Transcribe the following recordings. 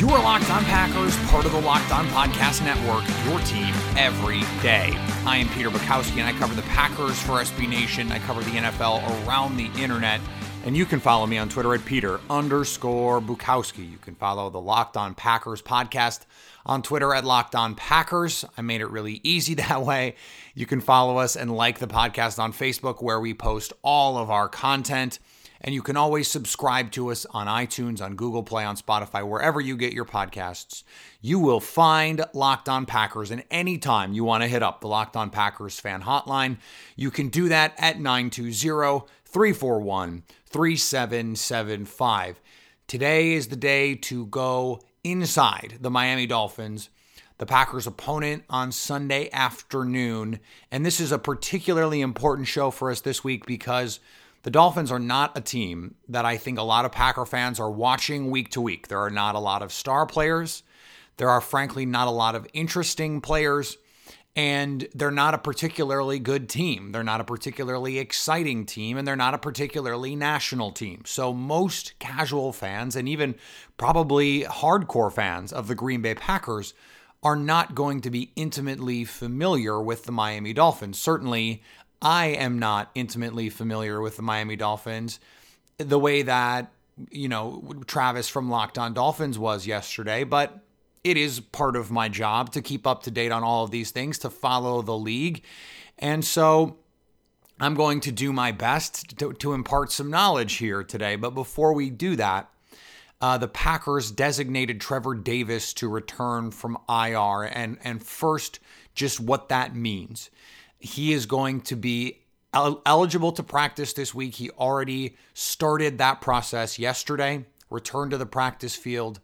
You are Locked On Packers, part of the Locked On Podcast Network, your team every day. I am Peter Bukowski, and I cover the Packers for SB Nation. I cover the NFL around the internet. And you can follow me on Twitter at Peter underscore Bukowski. You can follow the Locked On Packers podcast on Twitter at Locked On Packers. I made it really easy that way. You can follow us and like the podcast on Facebook, where we post all of our content. And you can always subscribe to us on iTunes, on Google Play, on Spotify, wherever you get your podcasts. You will find Locked On Packers. And anytime you want to hit up the Locked On Packers fan hotline, you can do that at 920 341 3775. Today is the day to go inside the Miami Dolphins the Packers' opponent on Sunday afternoon. And this is a particularly important show for us this week because the Dolphins are not a team that I think a lot of Packer fans are watching week to week. There are not a lot of star players. There are, frankly, not a lot of interesting players. And they're not a particularly good team. They're not a particularly exciting team, and they're not a particularly national team. So, most casual fans, and even probably hardcore fans of the Green Bay Packers, are not going to be intimately familiar with the Miami Dolphins. Certainly, I am not intimately familiar with the Miami Dolphins the way that, you know, Travis from Locked On Dolphins was yesterday, but it is part of my job to keep up to date on all of these things, to follow the league. And so I'm going to do my best to, to impart some knowledge here today. But before we do that, uh, the Packers designated Trevor Davis to return from IR, and and first, just what that means. He is going to be el- eligible to practice this week. He already started that process yesterday. Returned to the practice field.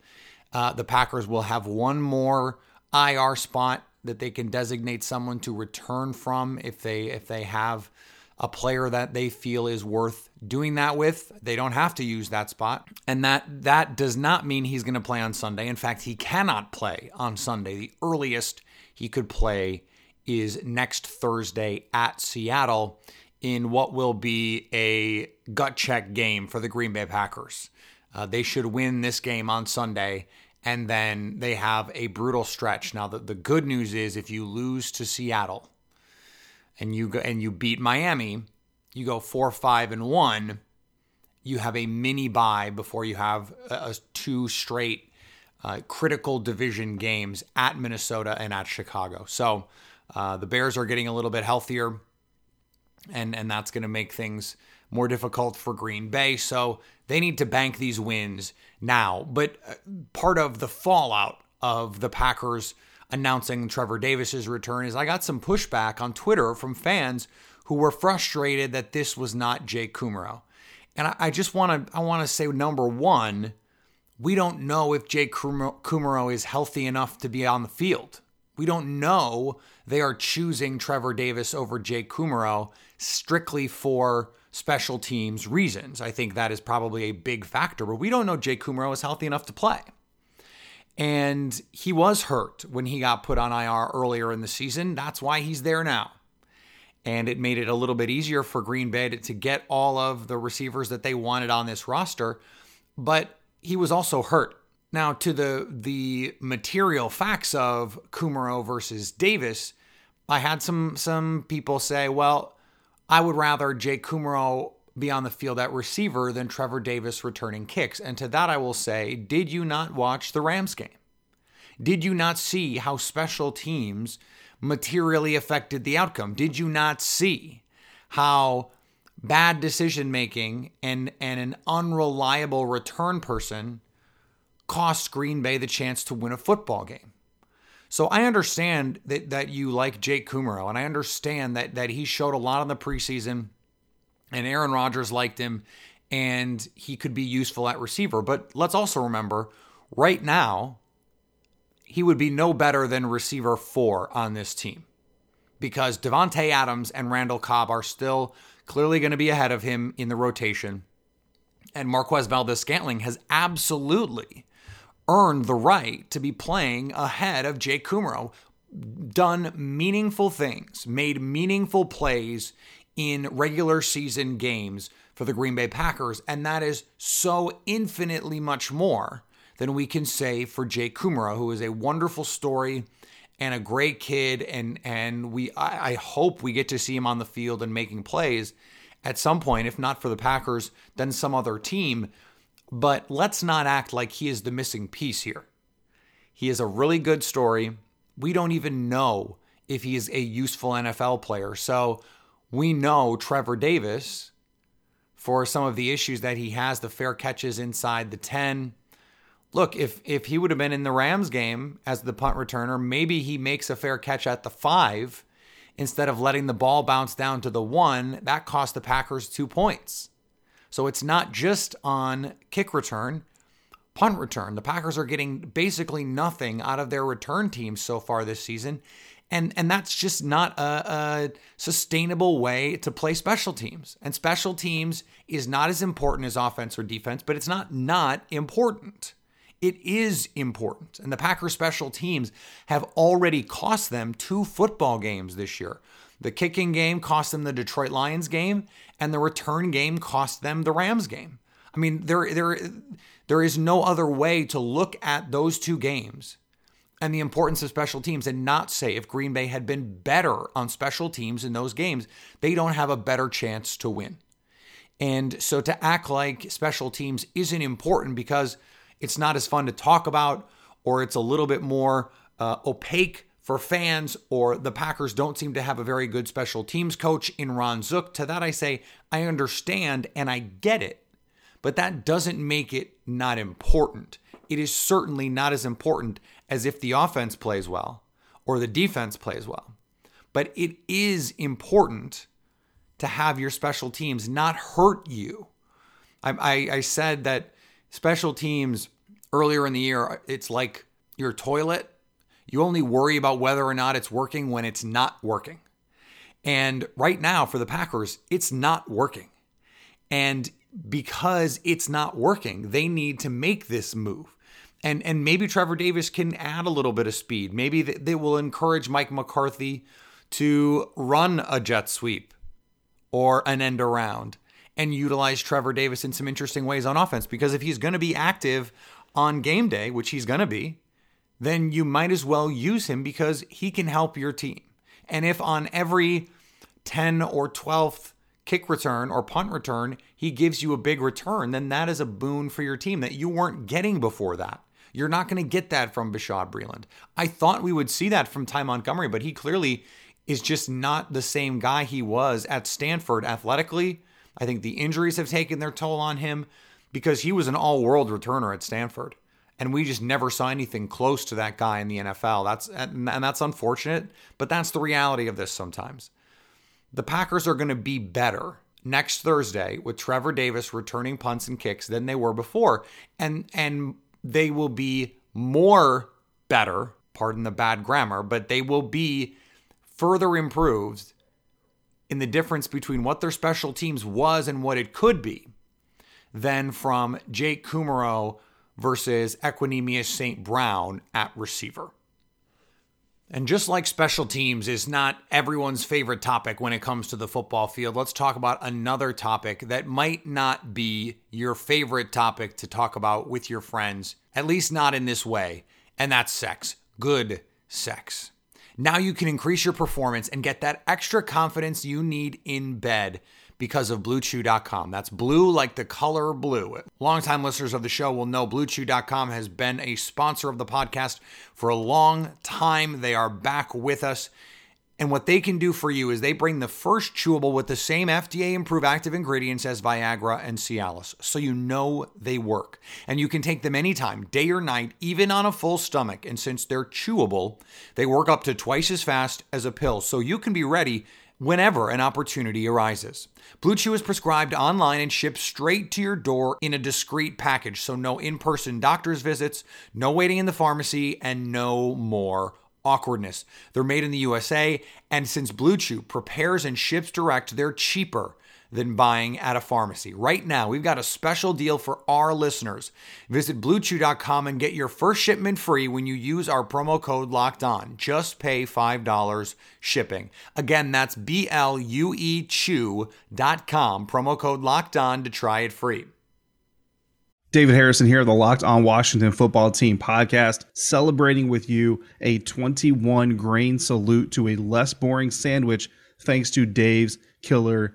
Uh, the Packers will have one more IR spot that they can designate someone to return from if they if they have a player that they feel is worth doing that with. They don't have to use that spot. And that that does not mean he's going to play on Sunday. In fact, he cannot play on Sunday. The earliest he could play is next Thursday at Seattle in what will be a gut check game for the Green Bay Packers. Uh, they should win this game on Sunday, and then they have a brutal stretch. Now, the, the good news is if you lose to Seattle and you go and you beat Miami, you go four, five, and one. You have a mini bye before you have a, a two straight uh, critical division games at Minnesota and at Chicago. So uh, the Bears are getting a little bit healthier, and and that's going to make things more difficult for Green Bay. So they need to bank these wins now. But uh, part of the fallout of the Packers announcing Trevor Davis's return is I got some pushback on Twitter from fans who were frustrated that this was not Jake Kumerow. And I, I just want to I want to say number one, we don't know if Jake Kumerow is healthy enough to be on the field. We don't know they are choosing Trevor Davis over Jake Kumerow strictly for special teams reasons. I think that is probably a big factor, but we don't know Jake Kumerow is healthy enough to play. And he was hurt when he got put on IR earlier in the season. That's why he's there now. And it made it a little bit easier for Green Bay to get all of the receivers that they wanted on this roster. But he was also hurt now, to the the material facts of Kumerow versus Davis, I had some some people say, well, I would rather Jake Kumerow be on the field at receiver than Trevor Davis returning kicks. And to that, I will say, did you not watch the Rams game? Did you not see how special teams materially affected the outcome? Did you not see how bad decision making and, and an unreliable return person cost Green Bay the chance to win a football game? So I understand that, that you like Jake Kumerow, and I understand that that he showed a lot in the preseason, and Aaron Rodgers liked him, and he could be useful at receiver. But let's also remember, right now, he would be no better than receiver four on this team, because Davante Adams and Randall Cobb are still clearly going to be ahead of him in the rotation, and Marquez Valdes-Scantling has absolutely earned the right to be playing ahead of Jake Kumerow, done meaningful things, made meaningful plays in regular season games for the Green Bay Packers, and that is so infinitely much more than we can say for Jake Kumerow, who is a wonderful story and a great kid, and and we I, I hope we get to see him on the field and making plays at some point, if not for the Packers, then some other team. But let's not act like he is the missing piece here. He is a really good story. We don't even know if he is a useful NFL player. So we know Trevor Davis for some of the issues that he has, the fair catches inside the 10. Look, if if he would have been in the Rams game as the punt returner, maybe he makes a fair catch at the 5 instead of letting the ball bounce down to the 1. That cost the Packers 2 points. So it's not just on kick return, punt return. The Packers are getting basically nothing out of their return teams so far this season. And, and that's just not a, a sustainable way to play special teams. And special teams is not as important as offense or defense, but it's not not important. It is important. And the Packers special teams have already cost them two football games this year. The kicking game cost them the Detroit Lions game, and the return game cost them the Rams game. I mean, there, there, there is no other way to look at those two games and the importance of special teams and not say if Green Bay had been better on special teams in those games, they don't have a better chance to win. And so to act like special teams isn't important because it's not as fun to talk about or it's a little bit more uh, opaque for fans or the Packers don't seem to have a very good special teams coach in Ron Zook. To that I say, I understand and I get it, but that doesn't make it not important. It is certainly not as important as if the offense plays well or the defense plays well. But it is important to have your special teams not hurt you. I, I, I said that special teams earlier in the year, it's like your toilet you only worry about whether or not it's working when it's not working. And right now for the Packers, it's not working. And because it's not working, they need to make this move. And and maybe Trevor Davis can add a little bit of speed. Maybe they will encourage Mike McCarthy to run a jet sweep or an end around and utilize Trevor Davis in some interesting ways on offense because if he's going to be active on game day, which he's going to be, then you might as well use him because he can help your team. And if on every 10 or 12th kick return or punt return, he gives you a big return, then that is a boon for your team that you weren't getting before that. You're not going to get that from Bashaud Breeland. I thought we would see that from Ty Montgomery, but he clearly is just not the same guy he was at Stanford athletically. I think the injuries have taken their toll on him because he was an all world returner at Stanford and we just never saw anything close to that guy in the NFL. That's and that's unfortunate, but that's the reality of this sometimes. The Packers are going to be better next Thursday with Trevor Davis returning punts and kicks than they were before. And and they will be more better, pardon the bad grammar, but they will be further improved in the difference between what their special teams was and what it could be than from Jake Kumerow versus Equanimeous St. Brown at receiver. And just like special teams is not everyone's favorite topic when it comes to the football field, let's talk about another topic that might not be your favorite topic to talk about with your friends, at least not in this way, and that's sex. Good sex. Now you can increase your performance and get that extra confidence you need in bed because of BlueChew.com. That's blue like the color blue. Longtime listeners of the show will know BlueChew.com has been a sponsor of the podcast for a long time. They are back with us. And what they can do for you is they bring the first chewable with the same FDA approved active ingredients as Viagra and Cialis, so you know they work. And you can take them anytime, day or night, even on a full stomach. And since they're chewable, they work up to twice as fast as a pill, so you can be ready whenever an opportunity arises. Blue Chew is prescribed online and shipped straight to your door in a discreet package, so no in person doctor's visits, no waiting in the pharmacy, and no more awkwardness. They're made in the USA, and since Blue Chew prepares and ships direct, they're cheaper than buying at a pharmacy. Right now, we've got a special deal for our listeners. Visit bluechew.com and get your first shipment free when you use our promo code locked on. Just pay $5 shipping. Again, that's B L U E chew.com, promo code locked on to try it free. David Harrison here, the Locked On Washington Football Team podcast, celebrating with you a 21 grain salute to a less boring sandwich thanks to Dave's Killer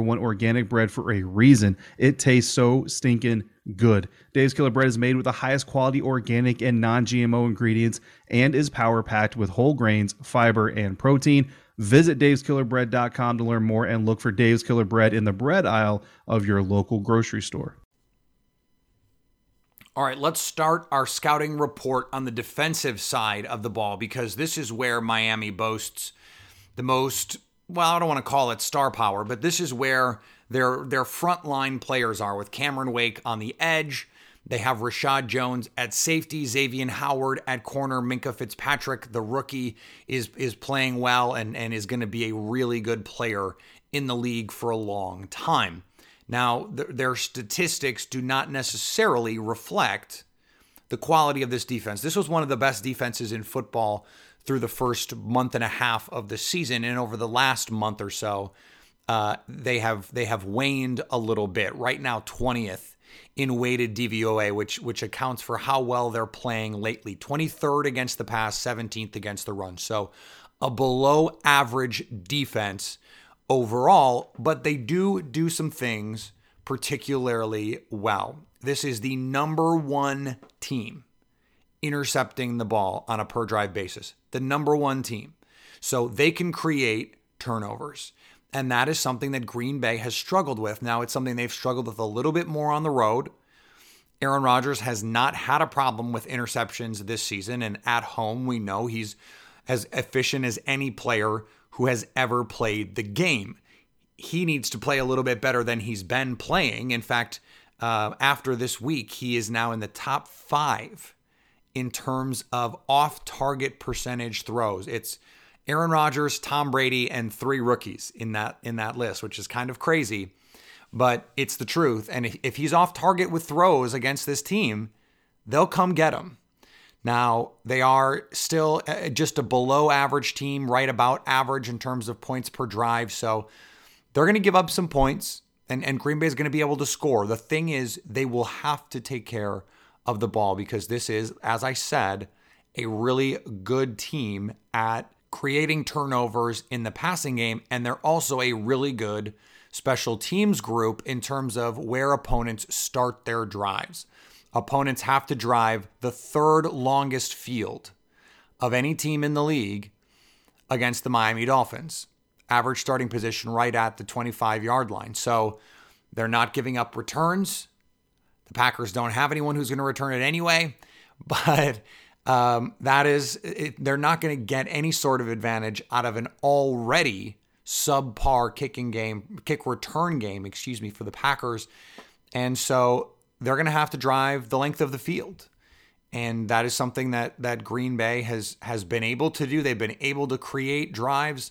one organic bread for a reason. It tastes so stinking good. Dave's Killer Bread is made with the highest quality organic and non GMO ingredients and is power packed with whole grains, fiber, and protein. Visit daveskillerbread.com to learn more and look for Dave's Killer Bread in the bread aisle of your local grocery store. All right, let's start our scouting report on the defensive side of the ball because this is where Miami boasts the most, well, I don't want to call it star power, but this is where their their frontline players are with Cameron Wake on the edge. They have Reshad Jones at safety, Xavier Howard at corner, Minkah Fitzpatrick, the rookie, is is playing well and, and is going to be a really good player in the league for a long time. Now, th- their statistics do not necessarily reflect the quality of this defense. This was one of the best defenses in football through the first month and a half of the season, and over the last month or so, uh, they have they have waned a little bit. Right now, twentieth in weighted DVOA, which which accounts for how well they're playing lately. Twenty third against the pass, seventeenth against the run. So a below average defense overall, but they do do some things particularly well. This is the number one team intercepting the ball on a per drive basis. The number one team. So they can create turnovers. And that is something that Green Bay has struggled with. Now, it's something they've struggled with a little bit more on the road. Aaron Rodgers has not had a problem with interceptions this season. And at home, we know he's as efficient as any player who has ever played the game. He needs to play a little bit better than he's been playing. In fact, uh, after this week, he is now in the top five in terms of off target percentage throws. It's Aaron Rodgers, Tom Brady, and three rookies in that in that list, which is kind of crazy, but it's the truth. And if, if he's off target with throws against this team, they'll come get him. Now, they are still uh, just a below average team, right about average in terms of points per drive. So they're going to give up some points, and, and Green Bay is going to be able to score. The thing is, they will have to take care of the ball because this is, as I said, a really good team at creating turnovers in the passing game, and they're also a really good special teams group in terms of where opponents start their drives. Opponents have to drive the third longest field of any team in the league against the Miami Dolphins. Average starting position right at the 25 yard line. So they're not giving up returns. The Packers don't have anyone who's going to return it anyway, but um, that is, it, they're not going to get any sort of advantage out of an already subpar kicking game, kick return game, excuse me, for the Packers. And so they're going to have to drive the length of the field. And that is something that that Green Bay has has been able to do. They've been able to create drives,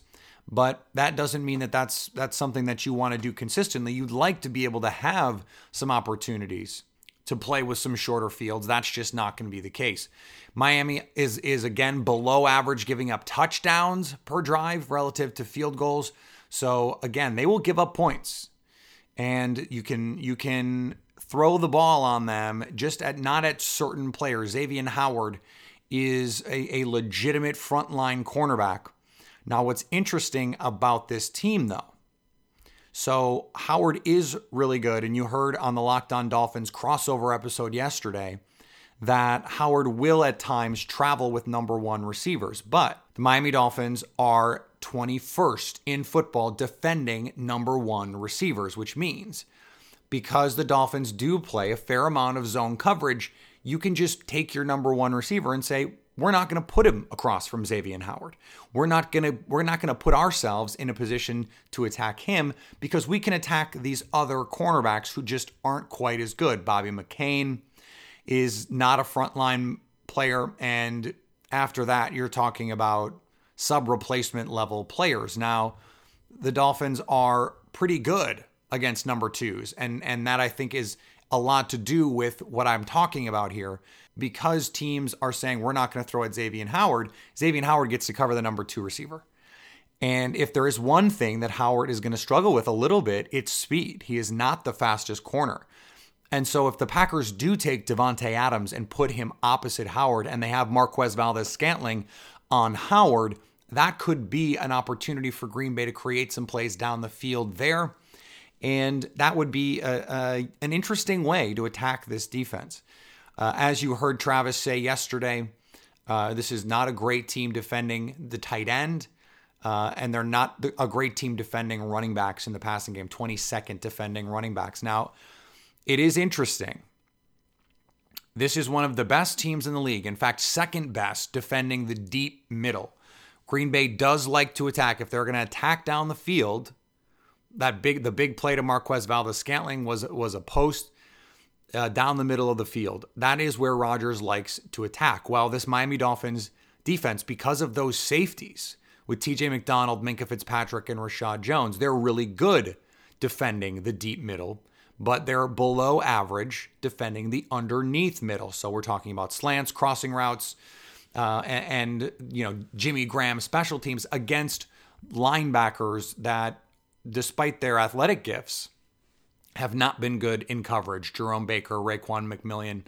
but that doesn't mean that that's that's something that you want to do consistently. You'd like to be able to have some opportunities to play with some shorter fields. That's just not going to be the case. Miami is is again below average giving up touchdowns per drive relative to field goals. So again, they will give up points. And you can you can throw the ball on them just at not at certain players. Xavier Howard is a, a legitimate frontline cornerback. Now, what's interesting about this team, though, so Howard is really good, and you heard on the Locked On Dolphins crossover episode yesterday that Howard will at times travel with number one receivers, but the Miami Dolphins are 21st in football defending number one receivers, which means because the Dolphins do play a fair amount of zone coverage, you can just take your number one receiver and say, we're not going to put him across from Xavier Howard. We're not going to we're not going to put ourselves in a position to attack him because we can attack these other cornerbacks who just aren't quite as good. Bobby McCain is not a frontline player and after that you're talking about sub replacement level players. Now, the Dolphins are pretty good against number 2s and and that I think is a lot to do with what I'm talking about here because teams are saying we're not going to throw at Xavier Howard, Xavier Howard gets to cover the number two receiver. And if there is one thing that Howard is going to struggle with a little bit, it's speed. He is not the fastest corner. And so if the Packers do take Davante Adams and put him opposite Howard and they have Marquez Valdes Scantling on Howard, that could be an opportunity for Green Bay to create some plays down the field there. And that would be a, a, an interesting way to attack this defense. Uh, as you heard Travis say yesterday, uh, this is not a great team defending the tight end, uh, and they're not a great team defending running backs in the passing game, 22nd defending running backs. Now, it is interesting. This is one of the best teams in the league. In fact, second best defending the deep middle. Green Bay does like to attack. If they're going to attack down the field, that big the big play to Marquez Valdes Scantling was was a post uh, down the middle of the field. That is where Rodgers likes to attack. While this Miami Dolphins defense, because of those safeties with TJ McDonald, Minkah Fitzpatrick, and Reshad Jones, they're really good defending the deep middle, but they're below average defending the underneath middle. So we're talking about slants, crossing routes, uh, and, and you know Jimmy Graham special teams against linebackers that, despite their athletic gifts, have not been good in coverage. Jerome Baker, Raekwon McMillan,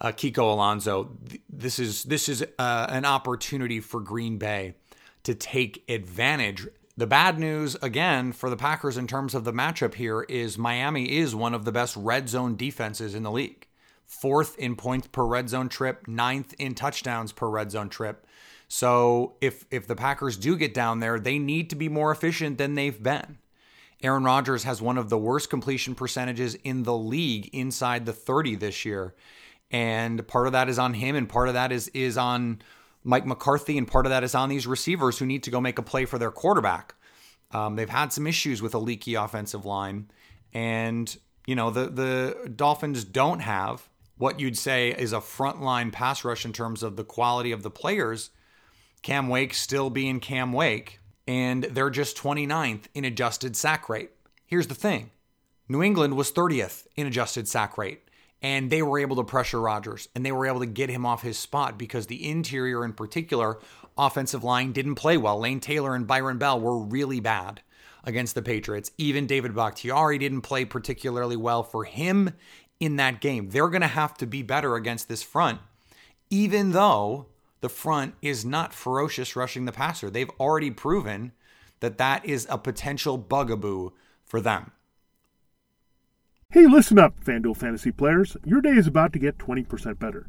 uh, Kiko Alonso. This is this is uh, an opportunity for Green Bay to take advantage. The bad news again for the Packers in terms of the matchup here is Miami is one of the best red zone defenses in the league. Fourth in points per red zone trip, ninth in touchdowns per red zone trip. So if if the Packers do get down there, they need to be more efficient than they've been. Aaron Rodgers has one of the worst completion percentages in the league inside the 30 this year. And part of that is on him and part of that is is on Mike McCarthy and part of that is on these receivers who need to go make a play for their quarterback. Um, they've had some issues with a leaky offensive line and you know the the Dolphins don't have what you'd say is a frontline pass rush in terms of the quality of the players. Cam Wake still being Cam Wake, and they're just 29th in adjusted sack rate. Here's the thing New England was 30th in adjusted sack rate, and they were able to pressure Rodgers and they were able to get him off his spot because the interior, in particular, offensive line didn't play well. Lane Taylor and Byron Bell were really bad against the Patriots. Even David Bakhtiari didn't play particularly well for him in that game. They're going to have to be better against this front, even though the front is not ferocious rushing the passer. They've already proven that that is a potential bugaboo for them. Hey, listen up, FanDuel fantasy players. Your day is about to get 20% better.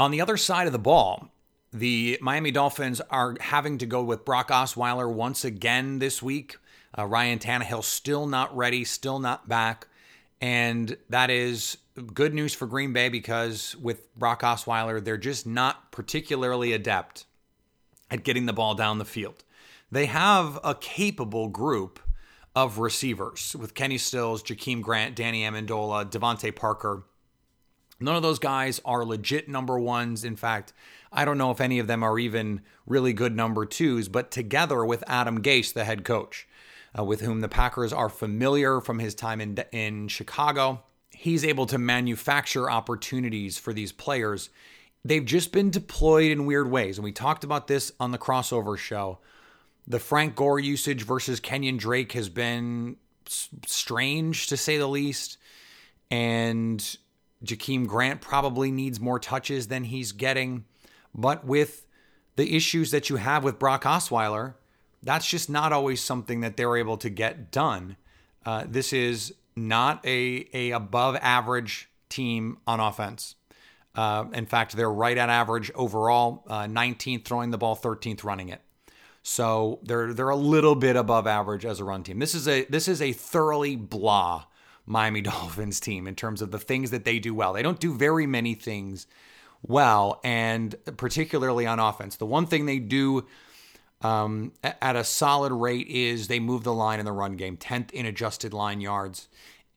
On the other side of the ball, the Miami Dolphins are having to go with Brock Osweiler once again this week. Uh, Ryan Tannehill still not ready, still not back. And that is good news for Green Bay because with Brock Osweiler, they're just not particularly adept at getting the ball down the field. They have a capable group of receivers with Kenny Stills, Jakeem Grant, Danny Amendola, DeVante Parker. None of those guys are legit number ones. In fact, I don't know if any of them are even really good number twos, but together with Adam Gase, the head coach, uh, with whom the Packers are familiar from his time in, in Chicago, he's able to manufacture opportunities for these players. They've just been deployed in weird ways. And we talked about this on the crossover show. The Frank Gore usage versus Kenyan Drake has been strange to say the least. And Jakeem Grant probably needs more touches than he's getting. But with the issues that you have with Brock Osweiler, that's just not always something that they're able to get done. Uh, this is not a, a above average team on offense. Uh, in fact, they're right at average overall, uh, 19th throwing the ball, 13th running it. So they're they're a little bit above average as a run team. This is a this is a thoroughly blah Miami Dolphins team in terms of the things that they do well. They don't do very many things well, and particularly on offense. The one thing they do um, at a solid rate is they move the line in the run game, 10th in adjusted line yards.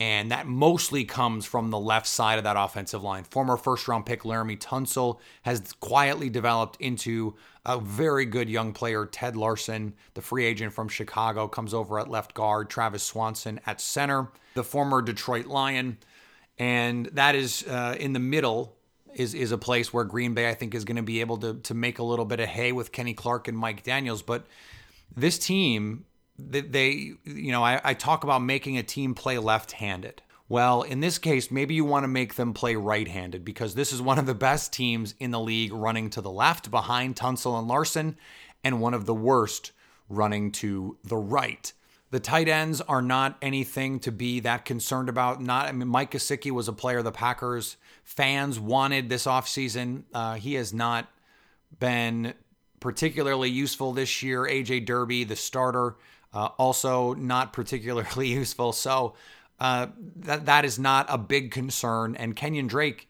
And that mostly comes from the left side of that offensive line. Former first round pick Laremy Tunsil has quietly developed into a very good young player. Ted Larsen, the free agent from Chicago, comes over at left guard. Travis Swanson at center, the former Detroit Lion. And that is uh, in the middle is is a place where Green Bay I think is going to be able to to make a little bit of hay with Kenny Clark and Mike Daniels. But this team, they, they you know, I, I talk about making a team play left-handed. Well, in this case, maybe you want to make them play right handed because this is one of the best teams in the league running to the left behind Tunsil and Larsen, and one of the worst running to the right. The tight ends are not anything to be that concerned about. Not, I mean, Mike Gesicki was a player the Packers fans wanted this offseason. Uh, he has not been particularly useful this year. AJ Derby, the starter, uh, also not particularly useful. So uh, that that is not a big concern. And Kenyan Drake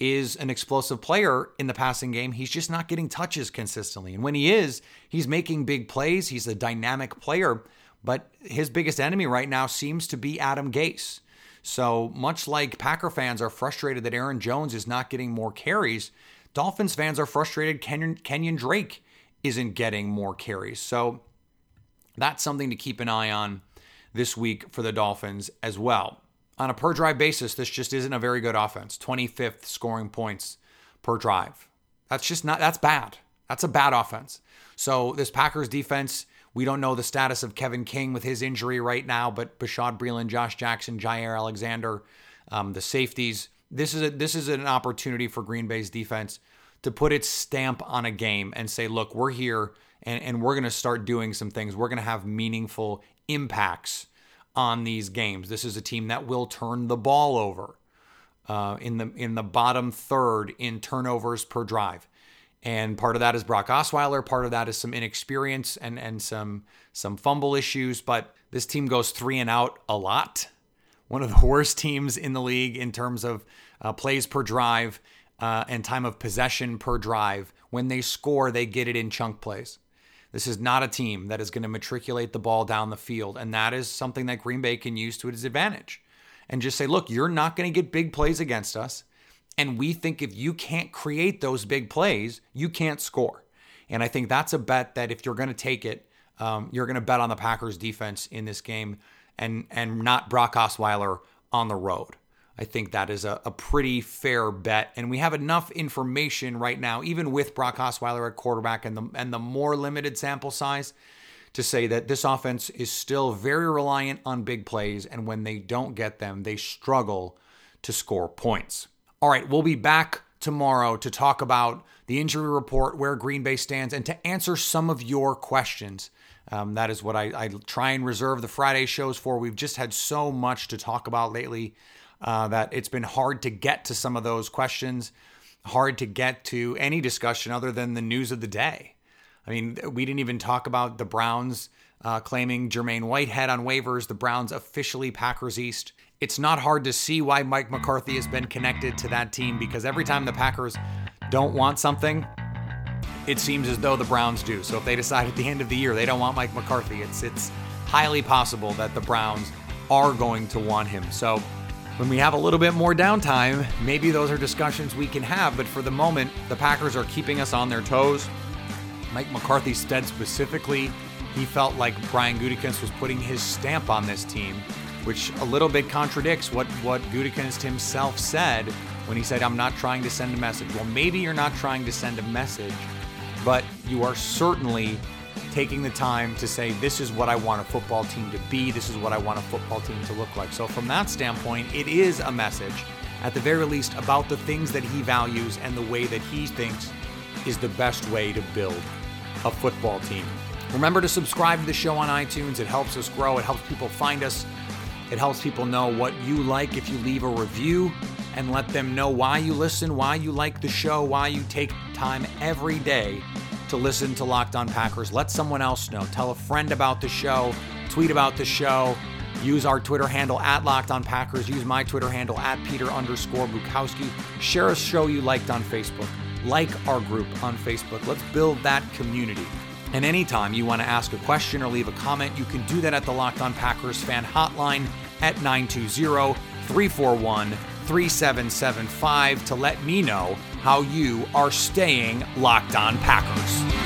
is an explosive player in the passing game. He's just not getting touches consistently. And when he is, he's making big plays. He's a dynamic player. But his biggest enemy right now seems to be Adam Gase. So much like Packer fans are frustrated that Aaron Jones is not getting more carries, Dolphins fans are frustrated Kenyan, Kenyan Drake isn't getting more carries. So that's something to keep an eye on this week for the Dolphins as well. On a per drive basis, this just isn't a very good offense. 25th scoring points per drive. That's just not, that's bad. That's a bad offense. So this Packers defense we don't know the status of Kevin King with his injury right now, but Bashaud Breeland, Josh Jackson, Jaire Alexander, um, the safeties. This is a, this is an opportunity for Green Bay's defense to put its stamp on a game and say, look, we're here and, and we're going to start doing some things. We're going to have meaningful impacts on these games. This is a team that will turn the ball over uh, in the in the bottom third in turnovers per drive. And part of that is Brock Osweiler, part of that is some inexperience and and some some fumble issues, but this team goes 3 and out a lot, one of the worst teams in the league in terms of uh, plays per drive uh, and time of possession per drive. When they score, they get it in chunk plays. This is not a team that is going to matriculate the ball down the field. And that is something that Green Bay can use to its advantage. And just say, look, you're not going to get big plays against us. And we think if you can't create those big plays, you can't score. And I think that's a bet that if you're going to take it, um, you're going to bet on the Packers defense in this game and and not Brock Osweiler on the road. I think that is a, a pretty fair bet. And we have enough information right now, even with Brock Osweiler at quarterback and the and the more limited sample size, to say that this offense is still very reliant on big plays, and when they don't get them, they struggle to score points. All right, we'll be back tomorrow to talk about the injury report, where Green Bay stands, and to answer some of your questions. Um, that is what I, I, try and reserve the Friday shows for. We've just had so much to talk about lately uh, that it's been hard to get to some of those questions, hard to get to any discussion other than the news of the day. I mean, we didn't even talk about the Browns uh, claiming Jermaine Whitehead on waivers, the Browns officially Packers East. It's not hard to see why Mike McCarthy has been connected to that team because every time the Packers don't want something, it seems as though the Browns do. So if they decide at the end of the year they don't want Mike McCarthy, it's it's highly possible that the Browns are going to want him. So when we have a little bit more downtime, maybe those are discussions we can have. But for the moment, the Packers are keeping us on their toes. Mike McCarthy said specifically he felt like Brian Gutekunst was putting his stamp on this team, which a little bit contradicts what what Gutekunst himself said when he said, "I'm not trying to send a message." Well, maybe you're not trying to send a message but you are certainly taking the time to say, this is what I want a football team to be, this is what I want a football team to look like. So, from that standpoint, it is a message, at the very least, about the things that he values and the way that he thinks is the best way to build a football team. Remember to subscribe to the show on iTunes. It helps us grow, it helps people find us, it helps people know what you like if you leave a review and let them know why you listen, why you like the show, why you take time every day to listen to Locked On Packers. Let someone else know. Tell a friend about the show, tweet about the show. Use our Twitter handle at Locked On Packers. Use my Twitter handle at Peter underscore Bukowski. Share a show you liked on Facebook. Like our group on Facebook. Let's build that community. And anytime you want to ask a question or leave a comment, you can do that at the Locked On Packers fan hotline at 920 341 3775 to let me know how you are staying locked on Packers.